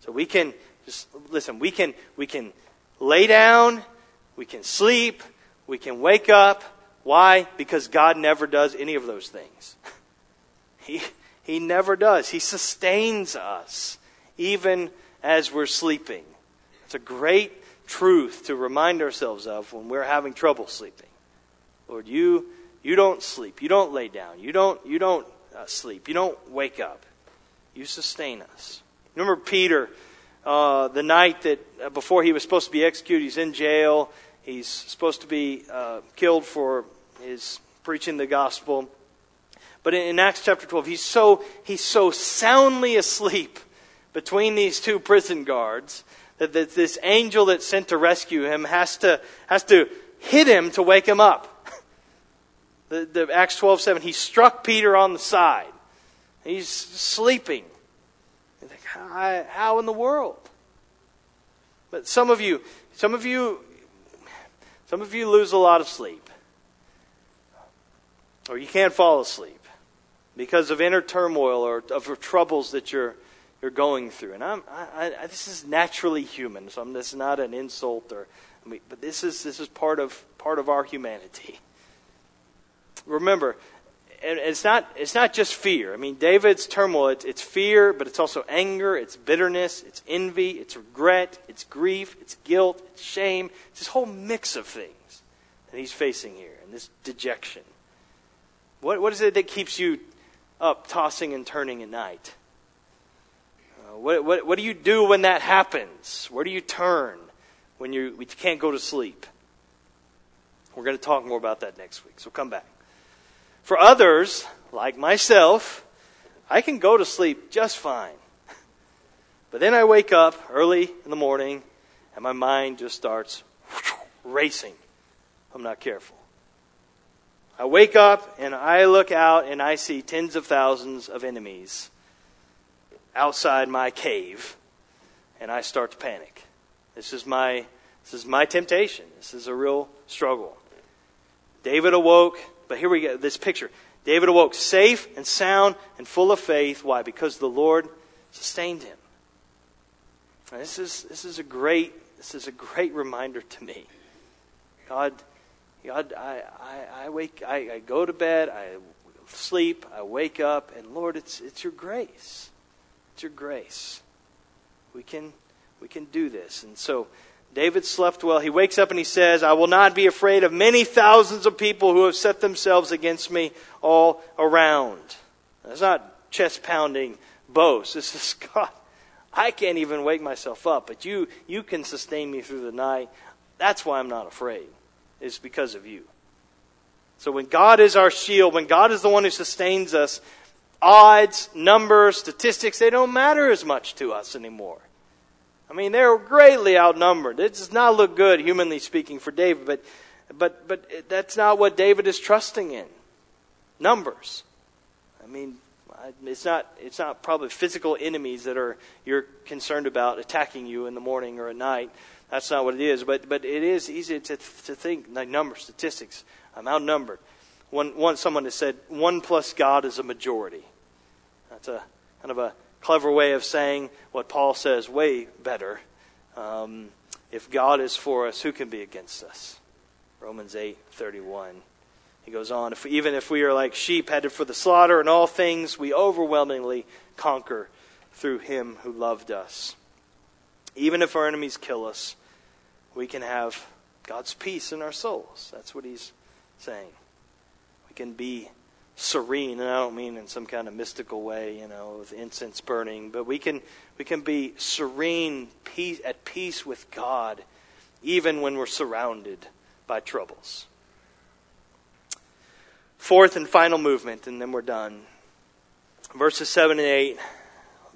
So we can just, listen, we can, we can lay down, we can sleep, we can wake up. Why? Because God never does any of those things. He, he never does. He sustains us, even as we're sleeping. It's a great truth to remind ourselves of when we're having trouble sleeping. Lord, you you don't sleep. You don't lay down. You don't you don't uh, sleep. You don't wake up. You sustain us. Remember Peter, uh, the night that uh, before he was supposed to be executed, he's in jail. He's supposed to be uh, killed for his preaching the gospel. But in, in Acts chapter 12, he's so he's so soundly asleep between these two prison guards that this angel that's sent to rescue him has to, has to hit him to wake him up. The, the Acts 12 7, he struck Peter on the side. He's sleeping. You think, how, how in the world? But some of you, some of you, some of you lose a lot of sleep. Or you can't fall asleep because of inner turmoil or of troubles that you're you're going through. And I'm, I, I, this is naturally human, so I'm, this is not an insult, or, I mean, but this is, this is part, of, part of our humanity. Remember, and it's not, it's not just fear. I mean, David's turmoil, it's, it's fear, but it's also anger, it's bitterness, it's envy, it's regret, it's grief, it's guilt, it's shame. It's this whole mix of things that he's facing here, and this dejection. What, what is it that keeps you up, tossing and turning at night? What, what, what do you do when that happens? Where do you turn when you, you can't go to sleep? We're going to talk more about that next week, so come back. For others, like myself, I can go to sleep just fine. But then I wake up early in the morning and my mind just starts racing. I'm not careful. I wake up and I look out and I see tens of thousands of enemies outside my cave and I start to panic. This is my this is my temptation. This is a real struggle. David awoke but here we go, this picture. David awoke safe and sound and full of faith. Why? Because the Lord sustained him. Now, this is this is a great this is a great reminder to me. God, God, I, I, I wake, I, I go to bed, I sleep, I wake up, and Lord, it's it's your grace. Your grace. We can we can do this, and so David slept well. He wakes up and he says, I will not be afraid of many thousands of people who have set themselves against me all around. That's not chest pounding boast. This is God. I can't even wake myself up, but you, you can sustain me through the night. That's why I'm not afraid. It's because of you. So when God is our shield, when God is the one who sustains us, odds, numbers, statistics, they don't matter as much to us anymore. I mean, they're greatly outnumbered. It does not look good, humanly speaking, for David, but, but, but that's not what David is trusting in. Numbers. I mean, it's not, it's not probably physical enemies that are, you're concerned about attacking you in the morning or at night. That's not what it is. But, but it is easy to, to think, like numbers, statistics. I'm outnumbered. One, one, someone has said, one plus God is a majority. That's a kind of a clever way of saying what Paul says way better. Um, if God is for us, who can be against us? Romans 8 31. He goes on, if, even if we are like sheep headed for the slaughter, in all things we overwhelmingly conquer through him who loved us. Even if our enemies kill us, we can have God's peace in our souls. That's what he's saying. Can be serene, and I don't mean in some kind of mystical way, you know, with incense burning, but we can we can be serene, peace, at peace with God, even when we're surrounded by troubles. Fourth and final movement, and then we're done. Verses seven and eight.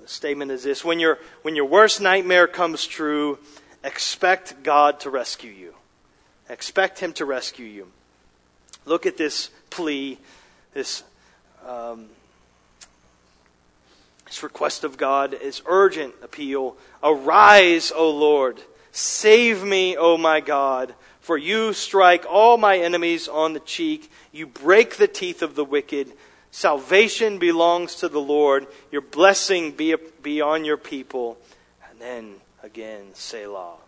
The statement is this: When your when your worst nightmare comes true, expect God to rescue you. Expect Him to rescue you. Look at this plea this, um, this request of God is urgent appeal. Arise, O Lord. Save me, O my God. For you strike all my enemies on the cheek. You break the teeth of the wicked. Salvation belongs to the Lord. Your blessing be, be on your people. And then again, Selah.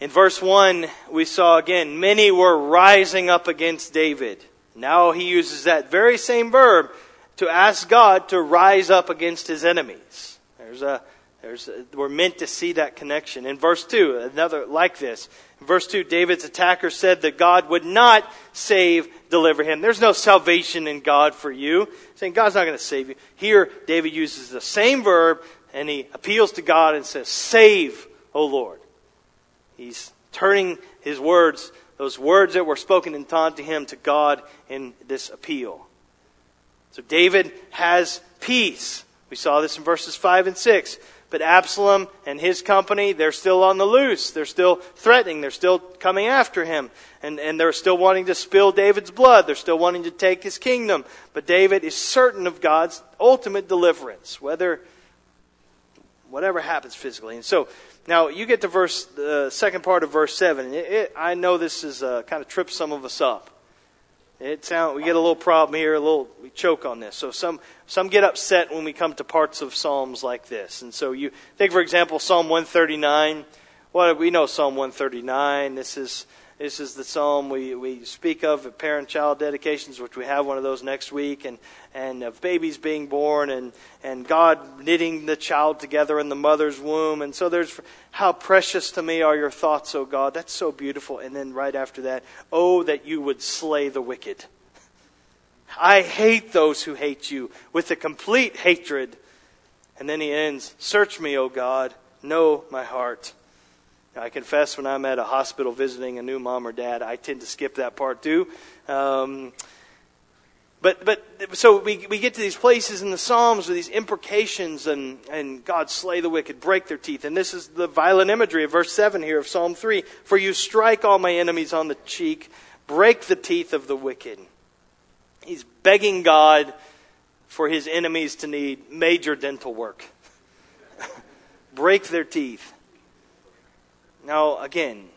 In verse 1, we saw again, many were rising up against David. Now he uses that very same verb to ask God to rise up against his enemies. There's a, there's a, we're meant to see that connection. In verse 2, another like this. In verse 2, David's attacker said that God would not save, deliver him. There's no salvation in God for you. Saying God's not going to save you. Here, David uses the same verb and he appeals to God and says, Save, O Lord. He's turning his words, those words that were spoken in taunt to him, to God in this appeal. So David has peace. We saw this in verses 5 and 6. But Absalom and his company, they're still on the loose. They're still threatening. They're still coming after him. And, and they're still wanting to spill David's blood. They're still wanting to take his kingdom. But David is certain of God's ultimate deliverance, whether, whatever happens physically. And so now you get to verse, the uh, second part of verse seven. It, it, I know this is uh, kind of trips some of us up. It sound we get a little problem here, a little we choke on this. So some some get upset when we come to parts of psalms like this. And so you take for example Psalm 139. Well, we know Psalm 139. This is This is the psalm we, we speak of at parent child dedications, which we have one of those next week, and, and of babies being born, and, and God knitting the child together in the mother's womb. And so there's, how precious to me are your thoughts, O God. That's so beautiful. And then right after that, oh, that you would slay the wicked. I hate those who hate you with a complete hatred. And then he ends, Search me, O God, know my heart. I confess when I'm at a hospital visiting a new mom or dad, I tend to skip that part too. Um, but but so we we get to these places in the Psalms with these imprecations and and God slay the wicked, break their teeth, and this is the violent imagery of verse seven here of Psalm three. For you strike all my enemies on the cheek, break the teeth of the wicked. He's begging God for his enemies to need major dental work, break their teeth. Now, again,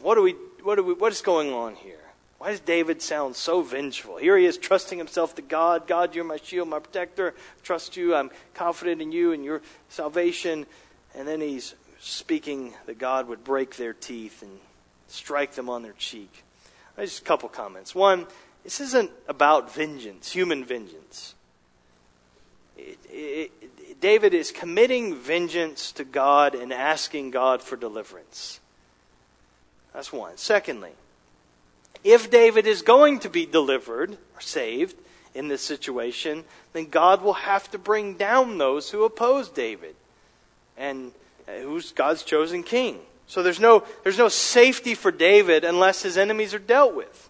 what do we, what do we, what is going on here? Why does David sound so vengeful? Here he is trusting himself to God. God, you're my shield, my protector. I trust you. I'm confident in you and your salvation. And then he's speaking that God would break their teeth and strike them on their cheek. Just a couple comments. One, this isn't about vengeance, human vengeance. It, it, David is committing vengeance to God and asking God for deliverance. That's one. Secondly, if David is going to be delivered or saved in this situation, then God will have to bring down those who oppose David and uh, who's God's chosen king. So there's no, there's no safety for David unless his enemies are dealt with.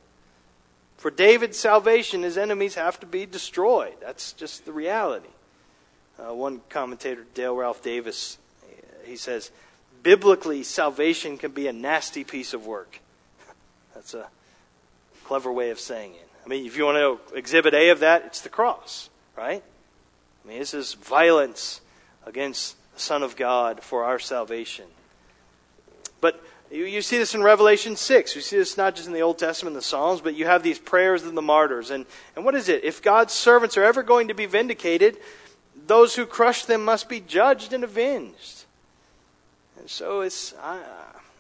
For David's salvation, his enemies have to be destroyed. That's just the reality. Uh, one commentator, Dale Ralph Davis, he says, biblically, salvation can be a nasty piece of work. That's a clever way of saying it. I mean, if you want to know exhibit A of that, it's the cross, right? I mean, this is violence against the Son of God for our salvation. But you, see this in Revelation 6. You see this not just in the Old Testament, the Psalms, but you have these prayers of the martyrs. And, and what is it? If God's servants are ever going to be vindicated, those who crush them must be judged and avenged. And so it's uh,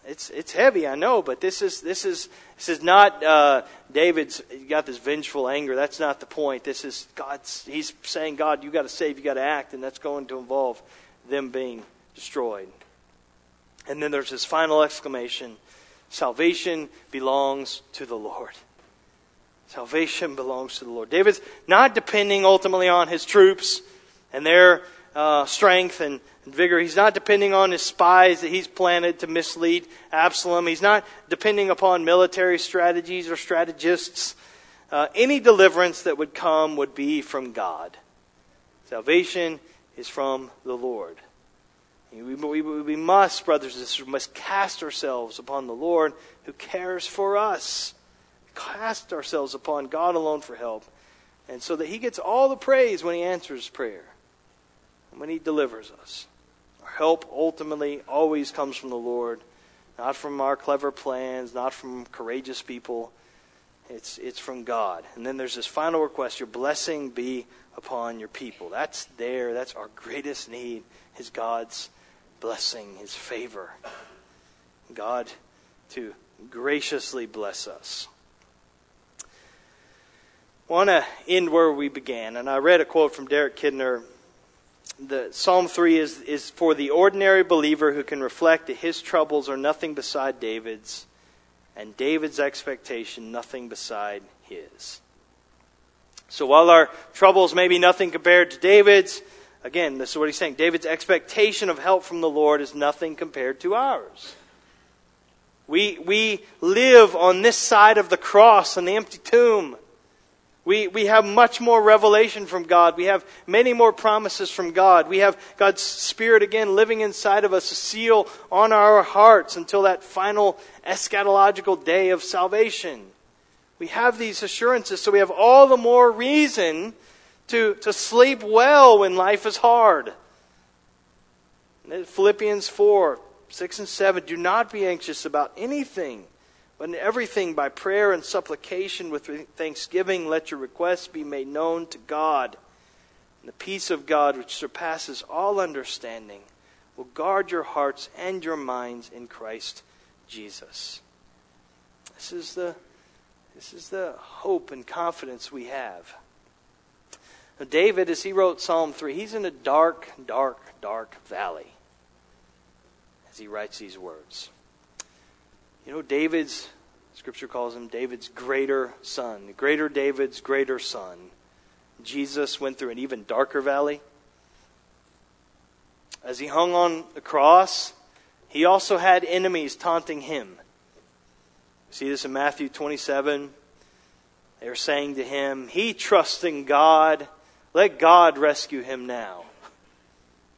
it's it's heavy, I know, but this is this is this is not uh, David's got this vengeful anger. That's not the point. This is God's. He's saying, God, you got to save, you got to act, and that's going to involve them being destroyed. And then there's this final exclamation: Salvation belongs to the Lord. Salvation belongs to the Lord. David's not depending ultimately on his troops and their uh, strength and, vigor. He's not depending on his spies that he's planted to mislead Absalom. He's not depending upon military strategies or strategists. Uh, any deliverance that would come would be from God. Salvation is from the Lord. We, we, we must, brothers and sisters, must cast ourselves upon the Lord who cares for us. Cast ourselves upon God alone for help. And so that He gets all the praise when He answers prayer when He delivers us. Our help ultimately always comes from the Lord, not from our clever plans, not from courageous people. It's, it's from God. And then there's this final request your blessing be upon your people. That's there. That's our greatest need, is God's blessing, His favor. God to graciously bless us. I want to end where we began. And I read a quote from Derek Kidner the Psalm 3 is, is for the ordinary believer who can reflect that his troubles are nothing beside David's, and David's expectation nothing beside his. So while our troubles may be nothing compared to David's, again, this is what he's saying. David's expectation of help from the Lord is nothing compared to ours. We, we live on this side of the cross and the empty tomb. We, we have much more revelation from God. We have many more promises from God. We have God's Spirit again living inside of us, a seal on our hearts until that final eschatological day of salvation. We have these assurances, so we have all the more reason to, to sleep well when life is hard. Philippians 4 6 and 7 Do not be anxious about anything but in everything, by prayer and supplication with thanksgiving, let your requests be made known to God. And the peace of God, which surpasses all understanding, will guard your hearts and your minds in Christ Jesus. This is the, this is the hope and confidence we have. Now, David, as he wrote Psalm 3, he's in a dark, dark, dark valley as he writes these words. You know, David's, Scripture calls him David's greater son, the greater David's greater son. Jesus went through an even darker valley. As he hung on the cross, he also had enemies taunting him. See this in Matthew 27. They were saying to him, He trusts in God. Let God rescue him now.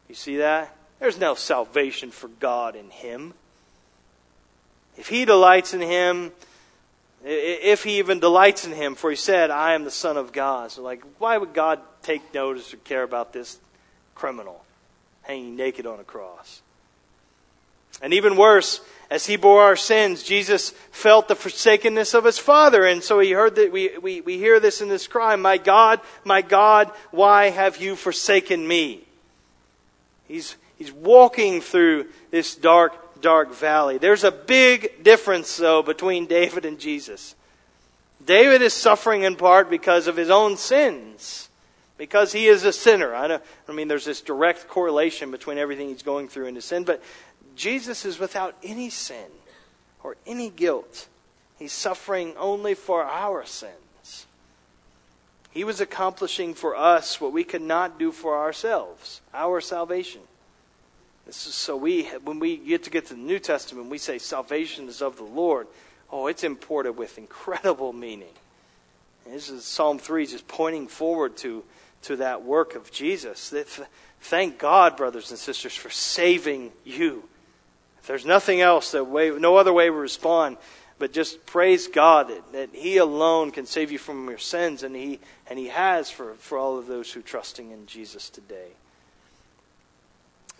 You see that? There's no salvation for God in him. If he delights in him, if he even delights in him, for he said, I am the Son of God. So, like, why would God take notice or care about this criminal hanging naked on a cross? And even worse, as he bore our sins, Jesus felt the forsakenness of his Father. And so he heard that we, we, we hear this in this cry, My God, my God, why have you forsaken me? He's, he's walking through this dark, dark valley. There's a big difference, though, between David and Jesus. David is suffering in part because of his own sins, because he is a sinner. I, I mean, there's this direct correlation between everything he's going through and his sin, but Jesus is without any sin or any guilt. He's suffering only for our sins. He was accomplishing for us what we could not do for ourselves, our salvation. So we, when we get to get to the New Testament, we say salvation is of the Lord. Oh, it's imported with incredible meaning. And this is Psalm 3 just pointing forward to, to that work of Jesus. Thank God, brothers and sisters, for saving you. If there's nothing else, that way, no other way we respond, but just praise God that, that He alone can save you from your sins, and He, and he has for, for all of those who are trusting in Jesus today.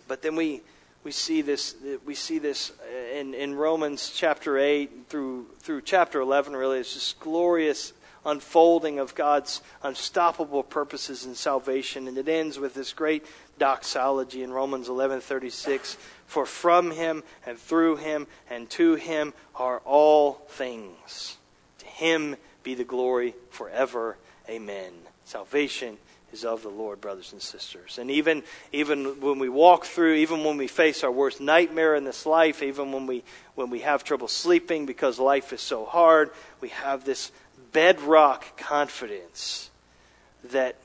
But then we, we see this, we see this in, in Romans chapter 8 through, through chapter 11, really. It's this glorious unfolding of God's unstoppable purposes in salvation. And it ends with this great doxology in Romans 11:36, "For from him and through him and to him are all things. To him be the glory forever. Amen." Salvation is of the Lord, brothers and sisters. And even, even when we walk through, even when we face our worst nightmare in this life, even when we, when we have trouble sleeping because life is so hard, we have this bedrock confidence that,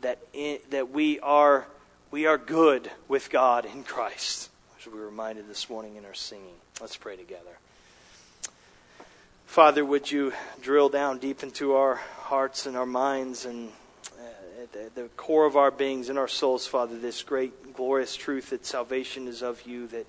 that, in, that we, are, we are good with God in Christ, which we were reminded this morning in our singing. Let's pray together. Father, would you drill down deep into our hearts and our minds and the, the core of our beings and our souls, Father, this great, glorious truth that salvation is of you, that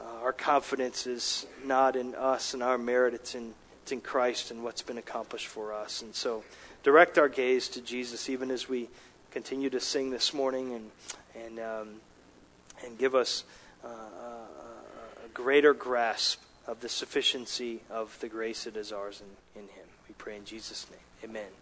uh, our confidence is not in us and our merit, it's in, it's in Christ and what's been accomplished for us. And so direct our gaze to Jesus even as we continue to sing this morning and, and, um, and give us uh, a greater grasp of the sufficiency of the grace that is ours in, in Him. We pray in Jesus' name. Amen.